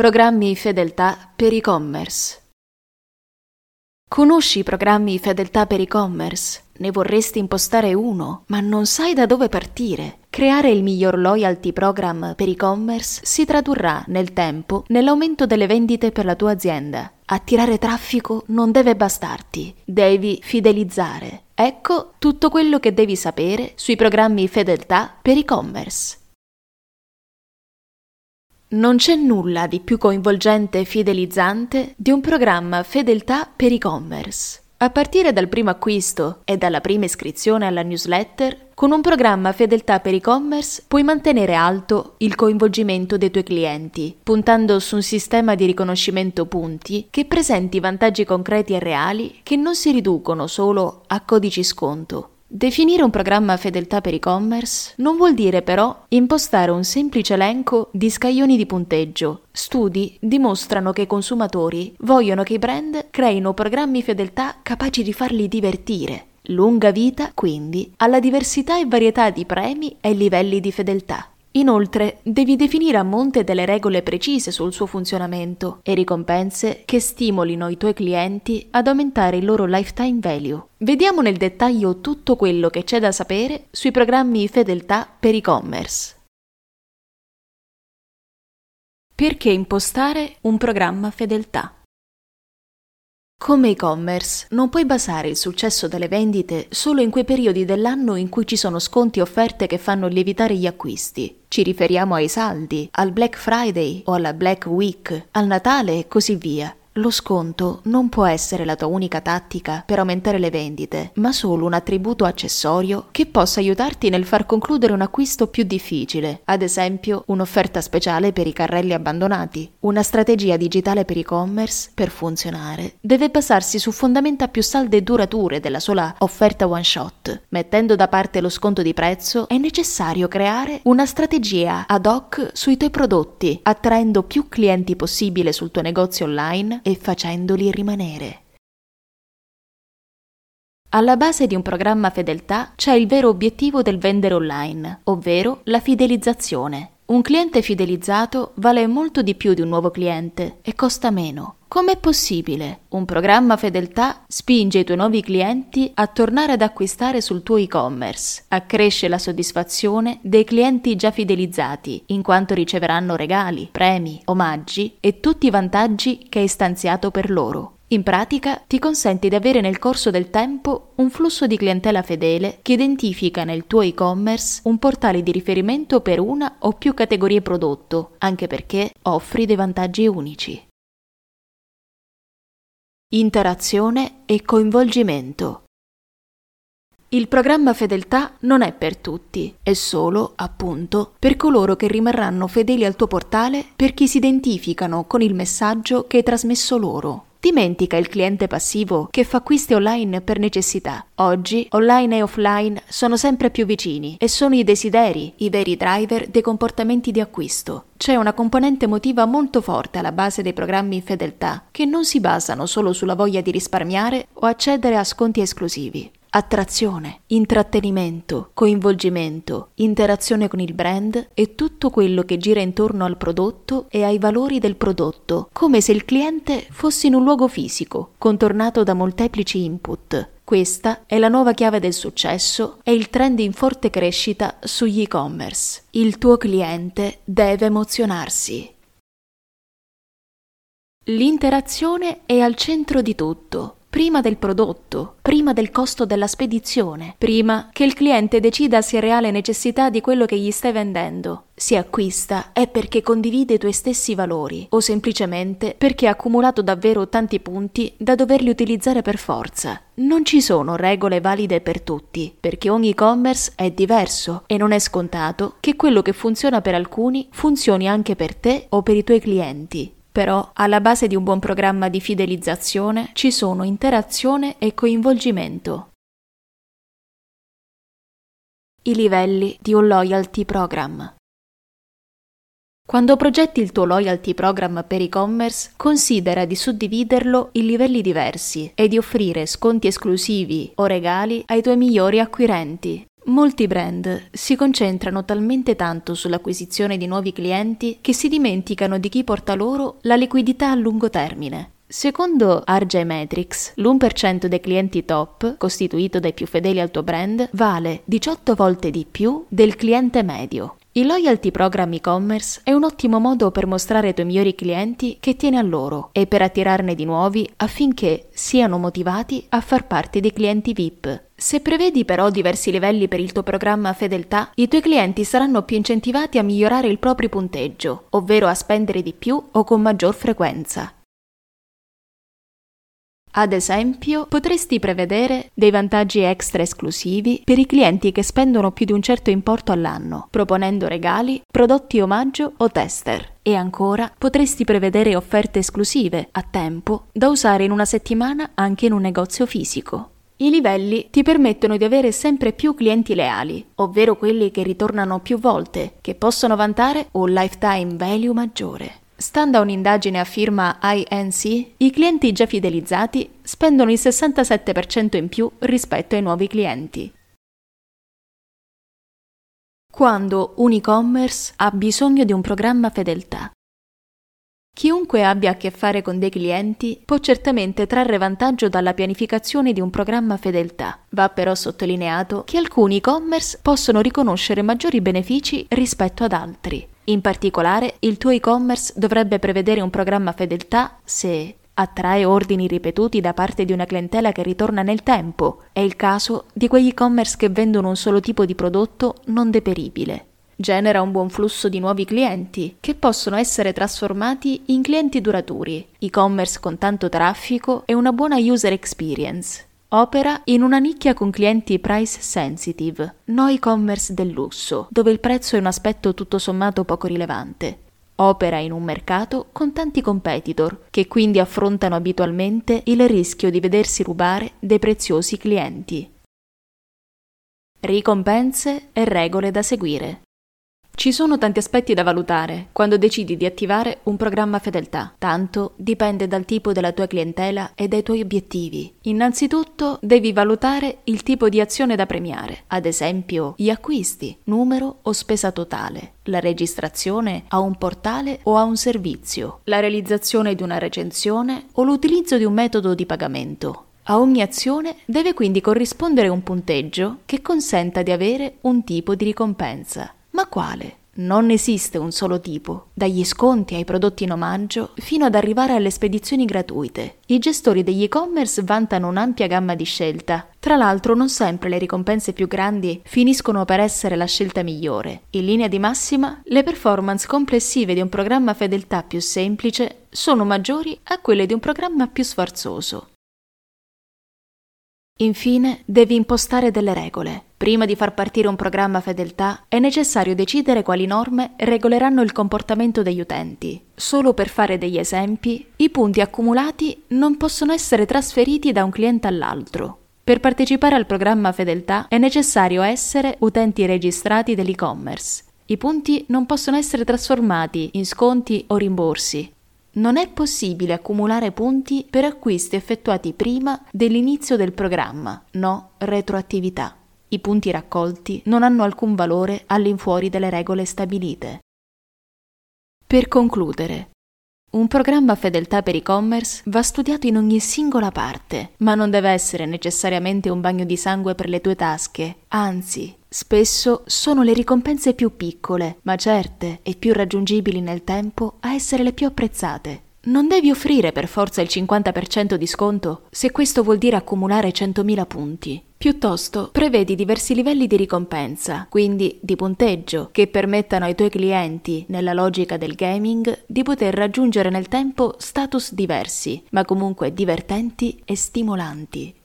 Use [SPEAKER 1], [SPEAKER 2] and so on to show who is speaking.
[SPEAKER 1] Programmi fedeltà per e-commerce. Conosci i programmi fedeltà per e-commerce? Ne vorresti impostare uno, ma non sai da dove partire. Creare il miglior loyalty program per e-commerce si tradurrà nel tempo nell'aumento delle vendite per la tua azienda. Attirare traffico non deve bastarti, devi fidelizzare. Ecco tutto quello che devi sapere sui programmi fedeltà per e-commerce. Non c'è nulla di più coinvolgente e fidelizzante di un programma fedeltà per e-commerce. A partire dal primo acquisto e dalla prima iscrizione alla newsletter, con un programma fedeltà per e-commerce puoi mantenere alto il coinvolgimento dei tuoi clienti, puntando su un sistema di riconoscimento punti che presenti vantaggi concreti e reali che non si riducono solo a codici sconto, Definire un programma fedeltà per e-commerce non vuol dire però impostare un semplice elenco di scaglioni di punteggio. Studi dimostrano che i consumatori vogliono che i brand creino programmi fedeltà capaci di farli divertire. Lunga vita, quindi, alla diversità e varietà di premi e livelli di fedeltà. Inoltre, devi definire a monte delle regole precise sul suo funzionamento e ricompense che stimolino i tuoi clienti ad aumentare il loro lifetime value. Vediamo nel dettaglio tutto quello che c'è da sapere sui programmi fedeltà per e-commerce. Perché impostare un programma fedeltà? Come e-commerce, non puoi basare il successo delle vendite solo in quei periodi dell'anno in cui ci sono sconti e offerte che fanno lievitare gli acquisti. Ci riferiamo ai saldi, al Black Friday o alla Black Week, al Natale e così via. Lo sconto non può essere la tua unica tattica per aumentare le vendite, ma solo un attributo accessorio che possa aiutarti nel far concludere un acquisto più difficile, ad esempio un'offerta speciale per i carrelli abbandonati. Una strategia digitale per e-commerce, per funzionare, deve basarsi su fondamenta più salde e durature della sola offerta one shot. Mettendo da parte lo sconto di prezzo, è necessario creare una strategia ad hoc sui tuoi prodotti, attraendo più clienti possibile sul tuo negozio online e facendoli rimanere. Alla base di un programma fedeltà c'è il vero obiettivo del vendere online, ovvero la fidelizzazione. Un cliente fidelizzato vale molto di più di un nuovo cliente e costa meno. Com'è possibile? Un programma fedeltà spinge i tuoi nuovi clienti a tornare ad acquistare sul tuo e-commerce, accresce la soddisfazione dei clienti già fidelizzati, in quanto riceveranno regali, premi, omaggi e tutti i vantaggi che hai stanziato per loro. In pratica ti consente di avere nel corso del tempo un flusso di clientela fedele che identifica nel tuo e-commerce un portale di riferimento per una o più categorie prodotto, anche perché offri dei vantaggi unici. Interazione e coinvolgimento. Il programma fedeltà non è per tutti, è solo, appunto, per coloro che rimarranno fedeli al tuo portale per chi si identificano con il messaggio che hai trasmesso loro. Dimentica il cliente passivo che fa acquisti online per necessità. Oggi online e offline sono sempre più vicini e sono i desideri i veri driver dei comportamenti di acquisto. C'è una componente emotiva molto forte alla base dei programmi fedeltà, che non si basano solo sulla voglia di risparmiare o accedere a sconti esclusivi attrazione, intrattenimento, coinvolgimento, interazione con il brand e tutto quello che gira intorno al prodotto e ai valori del prodotto, come se il cliente fosse in un luogo fisico, contornato da molteplici input. Questa è la nuova chiave del successo e il trend in forte crescita sugli e-commerce. Il tuo cliente deve emozionarsi. L'interazione è al centro di tutto prima del prodotto, prima del costo della spedizione, prima che il cliente decida se è reale necessità di quello che gli stai vendendo. Si acquista è perché condivide i tuoi stessi valori o semplicemente perché ha accumulato davvero tanti punti da doverli utilizzare per forza. Non ci sono regole valide per tutti, perché ogni e-commerce è diverso e non è scontato che quello che funziona per alcuni funzioni anche per te o per i tuoi clienti. Però alla base di un buon programma di fidelizzazione ci sono interazione e coinvolgimento. I livelli di un loyalty program. Quando progetti il tuo loyalty program per e-commerce, considera di suddividerlo in livelli diversi e di offrire sconti esclusivi o regali ai tuoi migliori acquirenti molti brand si concentrano talmente tanto sull'acquisizione di nuovi clienti che si dimenticano di chi porta loro la liquidità a lungo termine. Secondo RJ Matrix, l'1% dei clienti top, costituito dai più fedeli al tuo brand, vale 18 volte di più del cliente medio. Il loyalty program e-commerce è un ottimo modo per mostrare ai tuoi migliori clienti che tieni a loro e per attirarne di nuovi affinché siano motivati a far parte dei clienti VIP. Se prevedi però diversi livelli per il tuo programma fedeltà, i tuoi clienti saranno più incentivati a migliorare il proprio punteggio, ovvero a spendere di più o con maggior frequenza. Ad esempio, potresti prevedere dei vantaggi extra esclusivi per i clienti che spendono più di un certo importo all'anno, proponendo regali, prodotti omaggio o tester. E ancora, potresti prevedere offerte esclusive, a tempo, da usare in una settimana anche in un negozio fisico. I livelli ti permettono di avere sempre più clienti leali, ovvero quelli che ritornano più volte, che possono vantare un lifetime value maggiore. Stando a un'indagine a firma INC, i clienti già fidelizzati spendono il 67% in più rispetto ai nuovi clienti. Quando un e-commerce ha bisogno di un programma fedeltà. Chiunque abbia a che fare con dei clienti può certamente trarre vantaggio dalla pianificazione di un programma fedeltà. Va però sottolineato che alcuni e-commerce possono riconoscere maggiori benefici rispetto ad altri. In particolare, il tuo e-commerce dovrebbe prevedere un programma fedeltà se attrae ordini ripetuti da parte di una clientela che ritorna nel tempo. È il caso di quegli e-commerce che vendono un solo tipo di prodotto non deperibile. Genera un buon flusso di nuovi clienti che possono essere trasformati in clienti duraturi, e-commerce con tanto traffico e una buona user experience. Opera in una nicchia con clienti price sensitive, no e-commerce del lusso, dove il prezzo è un aspetto tutto sommato poco rilevante. Opera in un mercato con tanti competitor, che quindi affrontano abitualmente il rischio di vedersi rubare dei preziosi clienti. Ricompense e regole da seguire. Ci sono tanti aspetti da valutare quando decidi di attivare un programma fedeltà. Tanto dipende dal tipo della tua clientela e dai tuoi obiettivi. Innanzitutto devi valutare il tipo di azione da premiare, ad esempio gli acquisti, numero o spesa totale, la registrazione a un portale o a un servizio, la realizzazione di una recensione o l'utilizzo di un metodo di pagamento. A ogni azione deve quindi corrispondere un punteggio che consenta di avere un tipo di ricompensa. Ma quale? Non esiste un solo tipo, dagli sconti ai prodotti in omaggio fino ad arrivare alle spedizioni gratuite. I gestori degli e-commerce vantano un'ampia gamma di scelta. Tra l'altro non sempre le ricompense più grandi finiscono per essere la scelta migliore. In linea di massima, le performance complessive di un programma fedeltà più semplice sono maggiori a quelle di un programma più sfarzoso. Infine, devi impostare delle regole. Prima di far partire un programma fedeltà è necessario decidere quali norme regoleranno il comportamento degli utenti. Solo per fare degli esempi, i punti accumulati non possono essere trasferiti da un cliente all'altro. Per partecipare al programma fedeltà è necessario essere utenti registrati dell'e-commerce. I punti non possono essere trasformati in sconti o rimborsi, non è possibile accumulare punti per acquisti effettuati prima dell'inizio del programma, no retroattività. I punti raccolti non hanno alcun valore all'infuori delle regole stabilite. Per concludere, un programma fedeltà per e-commerce va studiato in ogni singola parte, ma non deve essere necessariamente un bagno di sangue per le tue tasche, anzi, spesso sono le ricompense più piccole, ma certe e più raggiungibili nel tempo a essere le più apprezzate. Non devi offrire per forza il 50% di sconto se questo vuol dire accumulare 100.000 punti. Piuttosto prevedi diversi livelli di ricompensa, quindi di punteggio, che permettano ai tuoi clienti, nella logica del gaming, di poter raggiungere nel tempo status diversi, ma comunque divertenti e stimolanti.